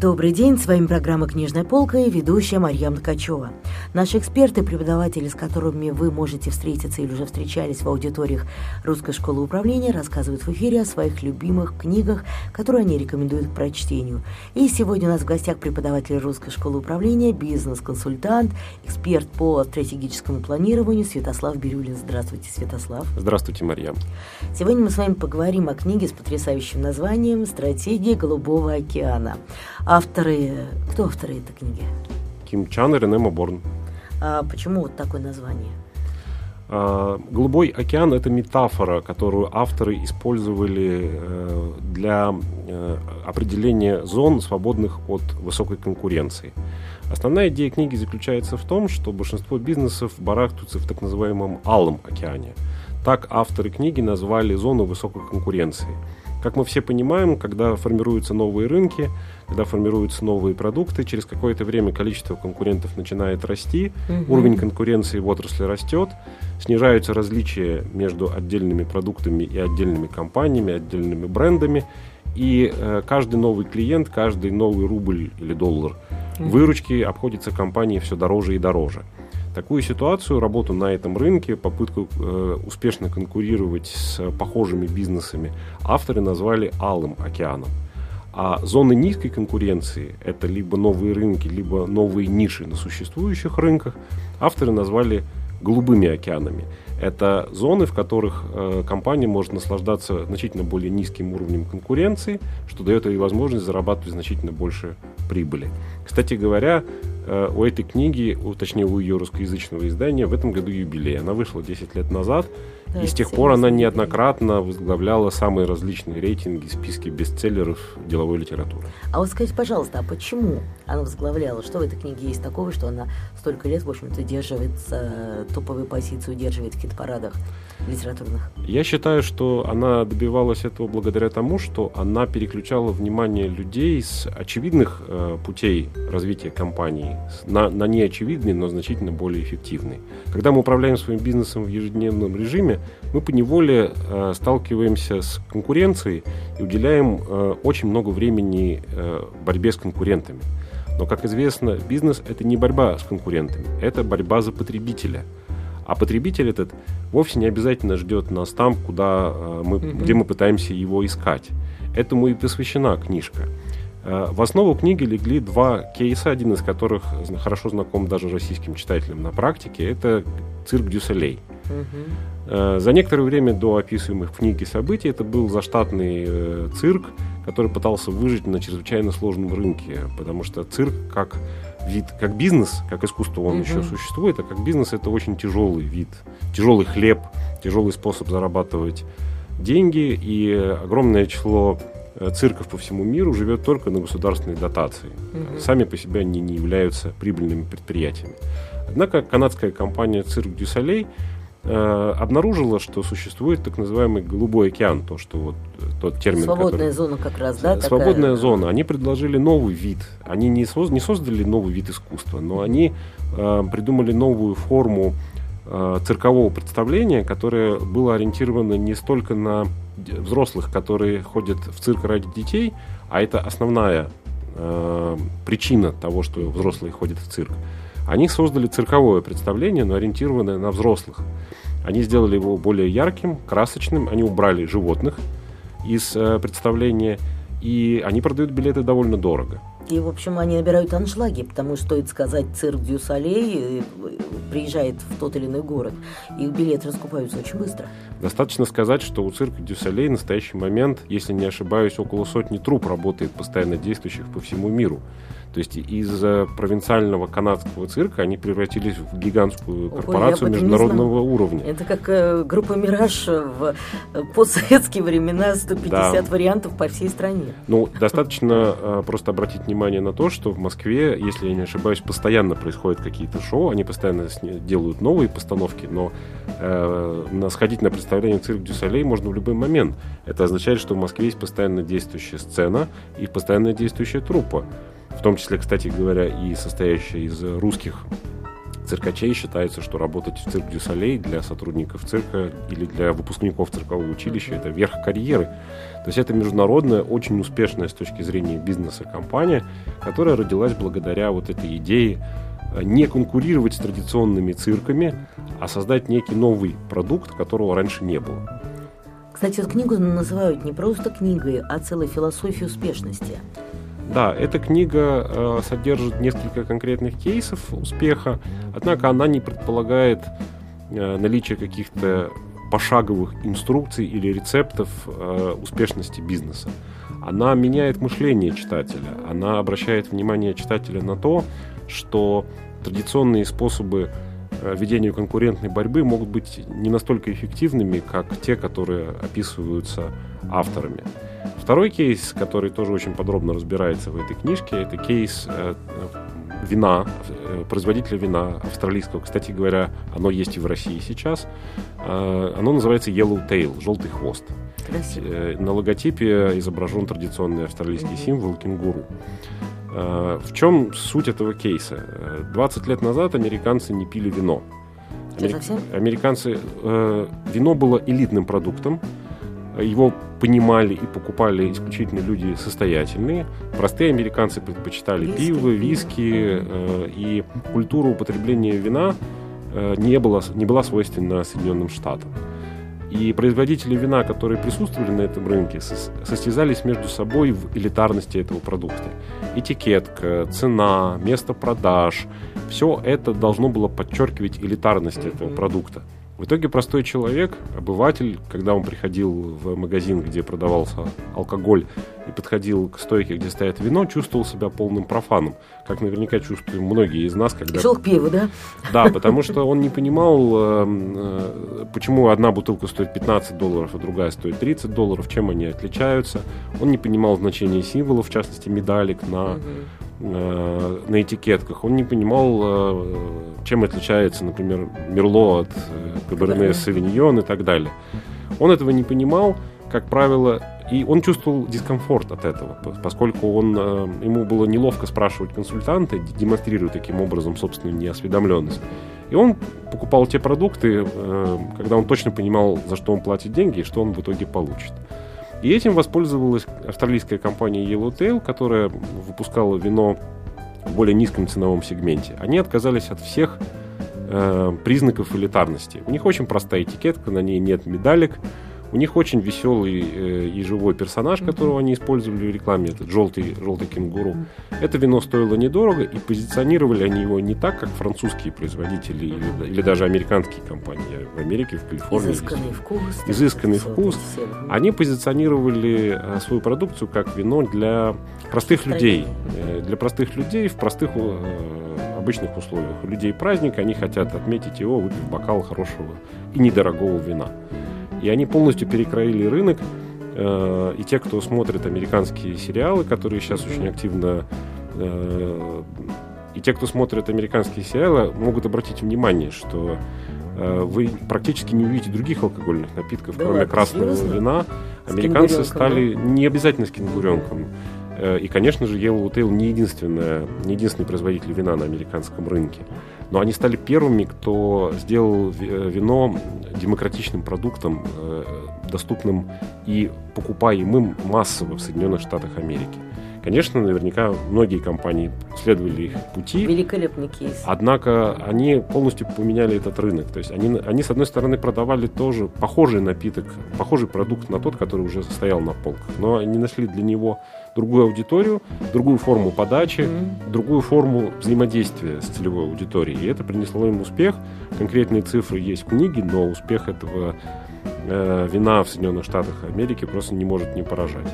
Добрый день, с вами программа «Книжная полка» и ведущая Марьям Ткачева. Наши эксперты, преподаватели, с которыми вы можете встретиться или уже встречались в аудиториях Русской школы управления, рассказывают в эфире о своих любимых книгах, которые они рекомендуют к прочтению. И сегодня у нас в гостях преподаватель Русской школы управления, бизнес-консультант, эксперт по стратегическому планированию Святослав Бирюлин. Здравствуйте, Святослав. Здравствуйте, Марьям. Сегодня мы с вами поговорим о книге с потрясающим названием «Стратегия Голубого океана». Авторы... Кто авторы этой книги? Ким Чан и Рене Моборн. А почему вот такое название? А, Голубой океан – это метафора, которую авторы использовали э, для э, определения зон, свободных от высокой конкуренции. Основная идея книги заключается в том, что большинство бизнесов барахтаются в так называемом алом океане. Так авторы книги назвали зону высокой конкуренции – как мы все понимаем, когда формируются новые рынки, когда формируются новые продукты, через какое-то время количество конкурентов начинает расти, угу. уровень конкуренции в отрасли растет, снижаются различия между отдельными продуктами и отдельными компаниями, отдельными брендами, и э, каждый новый клиент, каждый новый рубль или доллар угу. выручки обходится компании все дороже и дороже. Такую ситуацию, работу на этом рынке, попытку э, успешно конкурировать с похожими бизнесами авторы назвали «алым океаном». А зоны низкой конкуренции – это либо новые рынки, либо новые ниши на существующих рынках – авторы назвали голубыми океанами. Это зоны, в которых э, компания может наслаждаться значительно более низким уровнем конкуренции, что дает ей возможность зарабатывать значительно больше прибыли. Кстати говоря, у этой книги, точнее у ее русскоязычного издания, в этом году юбилей. Она вышла 10 лет назад, да, и с тех пор она неоднократно возглавляла самые различные рейтинги, списки бестселлеров деловой литературы. А вот скажите, пожалуйста, а почему она возглавляла? Что в этой книге есть такого, что она столько лет, в общем-то, держивается, топовые позиции удерживает в хит-парадах литературных? Я считаю, что она добивалась этого благодаря тому, что она переключала внимание людей с очевидных э, путей развития компании на, на неочевидные, но значительно более эффективные. Когда мы управляем своим бизнесом в ежедневном режиме, мы по неволе э, сталкиваемся с конкуренцией и уделяем э, очень много времени э, борьбе с конкурентами. Но, как известно, бизнес – это не борьба с конкурентами, это борьба за потребителя. А потребитель этот вовсе не обязательно ждет нас там, куда э, мы, mm-hmm. где мы пытаемся его искать. Этому и посвящена книжка. Э, в основу книги легли два кейса, один из которых хорошо знаком даже российским читателям на практике. Это цирк Дюсселей. Угу. За некоторое время до описываемых в книге событий это был заштатный цирк, который пытался выжить на чрезвычайно сложном рынке, потому что цирк как вид, как бизнес, как искусство он угу. еще существует, а как бизнес это очень тяжелый вид, тяжелый хлеб, тяжелый способ зарабатывать деньги, и огромное число Э, цирков по всему миру живет только на государственной дотации. Угу. Сами по себе они не являются прибыльными предприятиями. Однако канадская компания «Цирк Дю Солей» э, обнаружила, что существует так называемый голубой океан, то, что вот э, тот термин. Свободная который... зона как раз, да? Свободная такая... зона. Они предложили новый вид. Они не, соз... не создали новый вид искусства, но они э, придумали новую форму э, циркового представления, которое было ориентировано не столько на взрослых, которые ходят в цирк ради детей, а это основная э, причина того, что взрослые ходят в цирк. Они создали цирковое представление, но ориентированное на взрослых. Они сделали его более ярким, красочным, они убрали животных из э, представления, и они продают билеты довольно дорого. И, в общем, они набирают аншлаги, потому что, стоит сказать, цирк Дю Солей э, приезжает в тот или иной город, их билеты раскупаются очень быстро. Достаточно сказать, что у цирка Дю Солей в настоящий момент, если не ошибаюсь, около сотни труп работает постоянно действующих по всему миру. То есть из провинциального канадского цирка они превратились в гигантскую корпорацию Ой, международного уровня. Это как э, группа «Мираж» в э, постсоветские времена, 150 да. вариантов по всей стране. Ну, достаточно э, просто обратить внимание на то, что в Москве, если я не ошибаюсь, постоянно происходят какие-то шоу, они постоянно делают новые постановки, но э, сходить на представление «Цирк Дю Солей» можно в любой момент. Это означает, что в Москве есть постоянно действующая сцена и постоянно действующая труппа в том числе, кстати говоря, и состоящая из русских циркачей считается, что работать в цирк Дюсалей для сотрудников цирка или для выпускников циркового училища – это верх карьеры. То есть это международная, очень успешная с точки зрения бизнеса компания, которая родилась благодаря вот этой идее э, не конкурировать с традиционными цирками, а создать некий новый продукт, которого раньше не было. Кстати, эту книгу называют не просто книгой, а целой философией успешности. Да, эта книга э, содержит несколько конкретных кейсов успеха, однако она не предполагает э, наличие каких-то пошаговых инструкций или рецептов э, успешности бизнеса. Она меняет мышление читателя, она обращает внимание читателя на то, что традиционные способы э, ведения конкурентной борьбы могут быть не настолько эффективными, как те, которые описываются авторами. Второй кейс, который тоже очень подробно разбирается в этой книжке, это кейс э, вина, э, производителя вина австралийского. Кстати говоря, оно есть и в России сейчас. Э, оно называется Yellow Tail, желтый хвост. Красиво. На логотипе изображен традиционный австралийский символ кенгуру. В чем суть этого кейса? Э, 20 лет назад американцы не пили вино. Совсем? Американцы... вино было элитным продуктом. Его понимали и покупали исключительно люди состоятельные. Простые американцы предпочитали Виски. пиво, виски, э, и культура употребления вина э, не, была, не была свойственна Соединенным Штатам. И производители вина, которые присутствовали на этом рынке, сос- состязались между собой в элитарности этого продукта. Этикетка, цена, место продаж – все это должно было подчеркивать элитарность этого продукта. В итоге простой человек, обыватель, когда он приходил в магазин, где продавался алкоголь, и подходил к стойке, где стоит вино, чувствовал себя полным профаном. Как наверняка чувствуем многие из нас, когда... И шел к пиву, да? Да, потому что он не понимал, э, э, почему одна бутылка стоит 15 долларов, а другая стоит 30 долларов, чем они отличаются. Он не понимал значения символов, в частности медалек на, э, на этикетках. Он не понимал, э, чем отличается, например, Мерло от э, Каберне. Савиньон и так далее. Он этого не понимал, как правило, и он чувствовал дискомфорт от этого, по- поскольку он, э, ему было неловко спрашивать консультанта, демонстрируя таким образом собственную неосведомленность. И он покупал те продукты, э, когда он точно понимал, за что он платит деньги и что он в итоге получит. И этим воспользовалась австралийская компания Yellowtail, которая выпускала вино в более низком ценовом сегменте. Они отказались от всех э, признаков элитарности. У них очень простая этикетка, на ней нет медалек. У них очень веселый э, и живой персонаж, которого они использовали в рекламе, этот желтый, желтый кенгуру. Это вино стоило недорого, и позиционировали они его не так, как французские производители или, или даже американские компании. В Америке, в Калифорнии. Изысканный вкус. Изысканный вкус. Они позиционировали э, свою продукцию как вино для простых людей. Э, Для простых людей в простых э, обычных условиях. У людей праздник, они хотят отметить его, выпив бокал хорошего и недорогого вина. И они полностью перекроили рынок. э, И те, кто смотрит американские сериалы, которые сейчас очень активно э, и те, кто смотрит американские сериалы, могут обратить внимание, что э, вы практически не увидите других алкогольных напитков, Да кроме ладно, красного серьезно? вина. Американцы стали не обязательно с кенгуренком. Э, И, конечно же, Yellowtail не, единственная, не единственный производитель вина на американском рынке. Но они стали первыми, кто сделал э, вино демократичным продуктом, э, доступным и покупаемым массово в Соединенных Штатах Америки. Конечно, наверняка многие компании следовали их пути. Великолепный кейс. Однако они полностью поменяли этот рынок. То есть они, они, с одной стороны, продавали тоже похожий напиток, похожий продукт на тот, который уже стоял на полках. Но они нашли для него другую аудиторию, другую форму подачи, Мгм. другую форму взаимодействия с целевой аудиторией. И это принесло им успех. Конкретные цифры есть в книге, но успех этого э, вина в Соединенных Штатах Америки просто не может не поражать.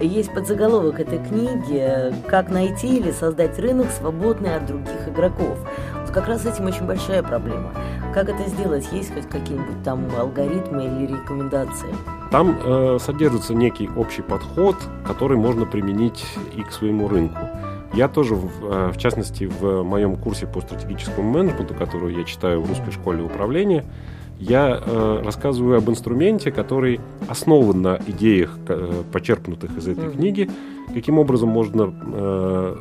Есть подзаголовок этой книги «Как найти или создать рынок, свободный от других игроков». Вот как раз с этим очень большая проблема. Как это сделать? Есть хоть какие-нибудь там алгоритмы или рекомендации? Там э, содержится некий общий подход, который можно применить и к своему рынку. Я тоже, в, э, в частности, в моем курсе по стратегическому менеджменту, который я читаю в русской школе управления, я э, рассказываю об инструменте, который основан на идеях, э, почерпнутых из этой книги, каким образом можно э,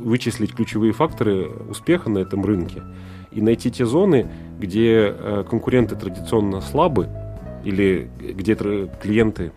вычислить ключевые факторы успеха на этом рынке и найти те зоны, где э, конкуренты традиционно слабы или где клиенты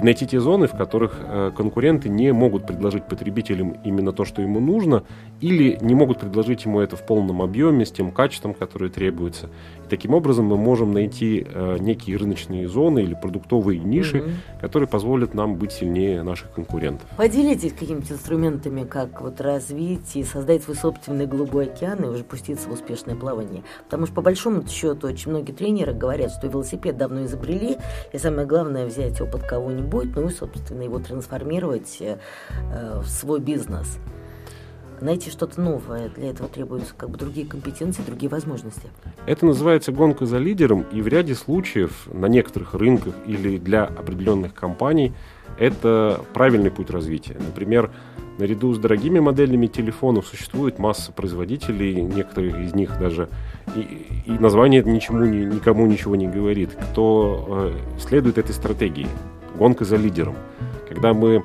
и найти те зоны, в которых э, конкуренты не могут предложить потребителям именно то, что ему нужно, или не могут предложить ему это в полном объеме, с тем качеством, которое требуется. И таким образом мы можем найти э, некие рыночные зоны или продуктовые ниши, угу. которые позволят нам быть сильнее наших конкурентов. Поделитесь какими-то инструментами, как вот развить и создать свой собственный голубой океан и уже пуститься в успешное плавание. Потому что по большому счету очень многие тренеры говорят, что велосипед давно изобрели, и самое главное взять опыт кого-нибудь будет, ну и, собственно, его трансформировать э, в свой бизнес. Найти что-то новое, для этого требуются как бы другие компетенции, другие возможности. Это называется гонка за лидером, и в ряде случаев на некоторых рынках или для определенных компаний это правильный путь развития. Например, наряду с дорогими моделями телефонов существует масса производителей, некоторые из них даже и, и название ничему, никому ничего не говорит, кто э, следует этой стратегии гонка за лидером. Когда мы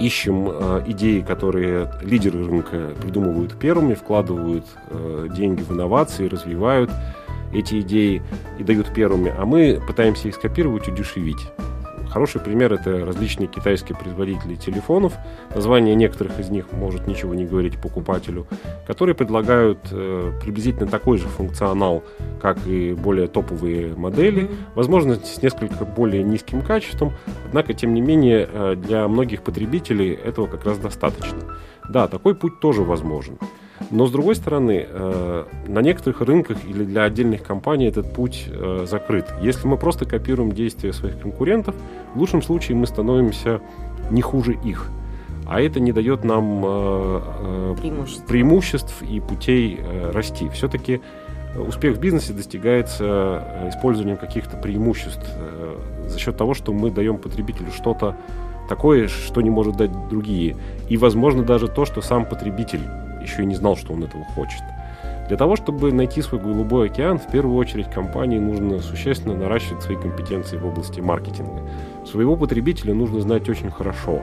ищем э, идеи, которые лидеры рынка придумывают первыми, вкладывают э, деньги в инновации, развивают эти идеи и дают первыми, а мы пытаемся их скопировать, удешевить. Хороший пример – это различные китайские производители телефонов. Название некоторых из них может ничего не говорить покупателю, которые предлагают э, приблизительно такой же функционал, как и более топовые модели, возможно, с несколько более низким качеством, однако, тем не менее, э, для многих потребителей этого как раз достаточно. Да, такой путь тоже возможен. Но, с другой стороны, э, на некоторых рынках или для отдельных компаний этот путь э, закрыт. Если мы просто копируем действия своих конкурентов, в лучшем случае мы становимся не хуже их. А это не дает нам э, преимуществ, преимуществ и путей расти. Все-таки успех в бизнесе достигается использованием каких-то преимуществ за счет того, что мы даем потребителю что-то такое, что не может дать другие. И, возможно, даже то, что сам потребитель еще и не знал, что он этого хочет. Для того, чтобы найти свой голубой океан, в первую очередь компании нужно существенно наращивать свои компетенции в области маркетинга. Своего потребителя нужно знать очень хорошо.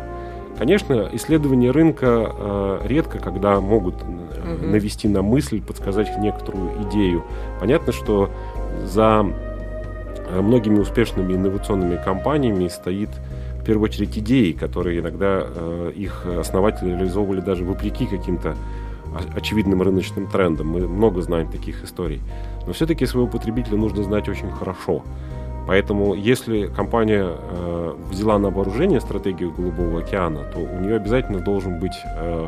Конечно, исследования рынка э, редко, когда могут э, навести на мысль, подсказать некоторую идею. Понятно, что за э, многими успешными инновационными компаниями стоит в первую очередь идеи, которые иногда э, их основатели реализовывали даже вопреки каким-то очевидным рыночным трендом. Мы много знаем таких историй. Но все-таки своего потребителя нужно знать очень хорошо. Поэтому, если компания э, взяла на вооружение стратегию Голубого океана, то у нее обязательно должен быть э,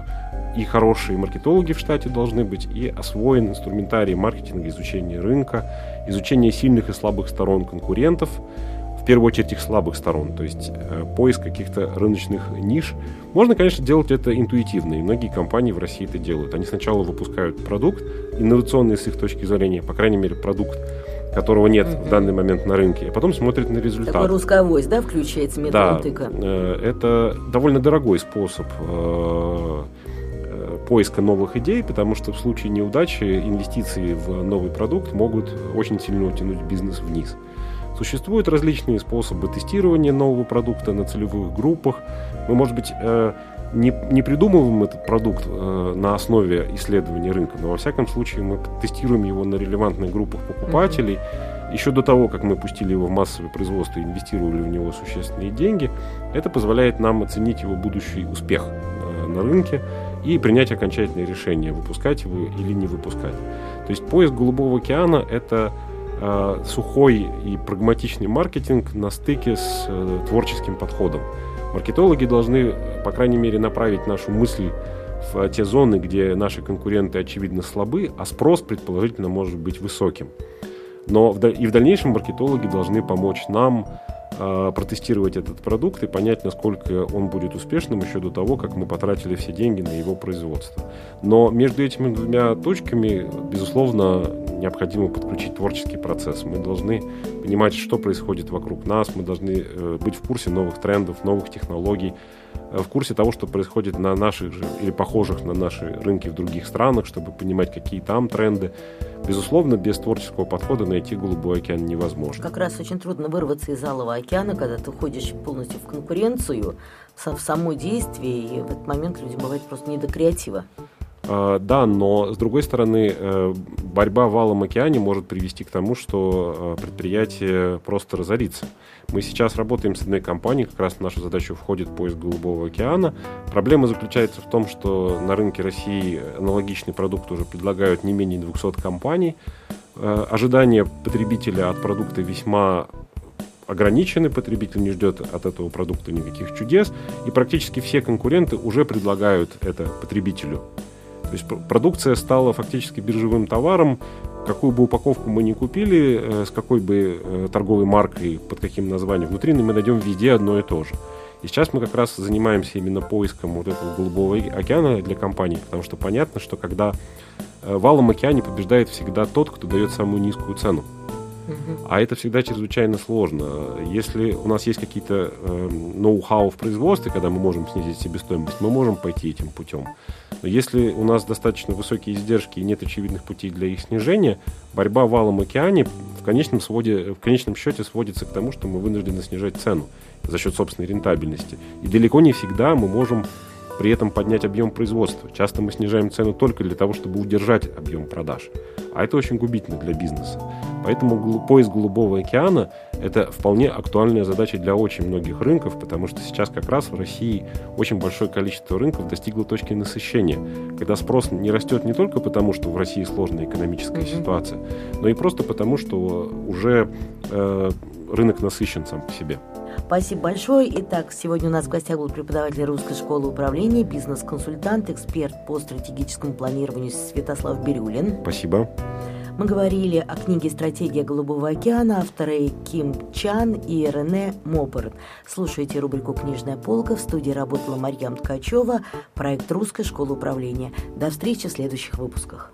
и хорошие маркетологи в штате должны быть, и освоен инструментарий маркетинга, изучения рынка, изучение сильных и слабых сторон конкурентов, в первую очередь их слабых сторон, то есть э, поиск каких-то рыночных ниш. Можно, конечно, делать это интуитивно, и многие компании в России это делают. Они сначала выпускают продукт, инновационный с их точки зрения, по крайней мере, продукт, которого нет mm-hmm. в данный момент на рынке, а потом смотрят на результат. Такой русская да, включается метод да, тыка? Э, это довольно дорогой способ э, поиска новых идей, потому что в случае неудачи инвестиции в новый продукт могут очень сильно утянуть бизнес вниз. Существуют различные способы тестирования нового продукта на целевых группах. Мы, может быть, э, не, не придумываем этот продукт э, на основе исследования рынка, но во всяком случае мы тестируем его на релевантных группах покупателей. Mm-hmm. Еще до того, как мы пустили его в массовое производство и инвестировали в него существенные деньги, это позволяет нам оценить его будущий успех э, на рынке и принять окончательное решение, выпускать его или не выпускать. То есть поиск Голубого океана – это э, сухой и прагматичный маркетинг на стыке с э, творческим подходом. Маркетологи должны, по крайней мере, направить нашу мысль в те зоны, где наши конкуренты очевидно слабы, а спрос, предположительно, может быть высоким. Но и в дальнейшем маркетологи должны помочь нам э, протестировать этот продукт и понять, насколько он будет успешным еще до того, как мы потратили все деньги на его производство. Но между этими двумя точками, безусловно, необходимо подключить творческий процесс. Мы должны понимать, что происходит вокруг нас, мы должны э, быть в курсе новых трендов, новых технологий, в курсе того, что происходит на наших же или похожих на наши рынки в других странах, чтобы понимать, какие там тренды. Безусловно, без творческого подхода найти голубой океан невозможно. Как раз очень трудно вырваться из Алого океана, когда ты ходишь полностью в конкуренцию, в само действие, и в этот момент людям бывает просто не до креатива. А, да, но с другой стороны, э, борьба в Алом океане может привести к тому, что э, предприятие просто разорится. Мы сейчас работаем с одной компанией, как раз в нашу задачу входит поиск Голубого океана. Проблема заключается в том, что на рынке России аналогичный продукт уже предлагают не менее 200 компаний. Э, ожидания потребителя от продукта весьма ограничены, потребитель не ждет от этого продукта никаких чудес, и практически все конкуренты уже предлагают это потребителю. То есть продукция стала фактически биржевым товаром. Какую бы упаковку мы ни купили, э, с какой бы э, торговой маркой, под каким названием, внутри мы найдем везде одно и то же. И сейчас мы как раз занимаемся именно поиском вот этого голубого океана для компаний, потому что понятно, что когда э, в Алом океане побеждает всегда тот, кто дает самую низкую цену. А это всегда чрезвычайно сложно. Если у нас есть какие-то э, ноу-хау в производстве, когда мы можем снизить себестоимость, мы можем пойти этим путем. Но если у нас достаточно высокие издержки и нет очевидных путей для их снижения, борьба в валом океане в конечном, своде, в конечном счете сводится к тому, что мы вынуждены снижать цену за счет собственной рентабельности. И далеко не всегда мы можем при этом поднять объем производства. Часто мы снижаем цену только для того, чтобы удержать объем продаж. А это очень губительно для бизнеса. Поэтому поиск Голубого океана – это вполне актуальная задача для очень многих рынков, потому что сейчас как раз в России очень большое количество рынков достигло точки насыщения, когда спрос не растет не только потому, что в России сложная экономическая mm-hmm. ситуация, но и просто потому, что уже э, рынок насыщен сам по себе. Спасибо большое. Итак, сегодня у нас в гостях был преподаватель Русской школы управления, бизнес-консультант, эксперт по стратегическому планированию Святослав Бирюлин. Спасибо. Мы говорили о книге «Стратегия Голубого океана» авторы Ким Чан и Рене Мопер. Слушайте рубрику «Книжная полка». В студии работала Марьям Ткачева, проект «Русская школа управления». До встречи в следующих выпусках.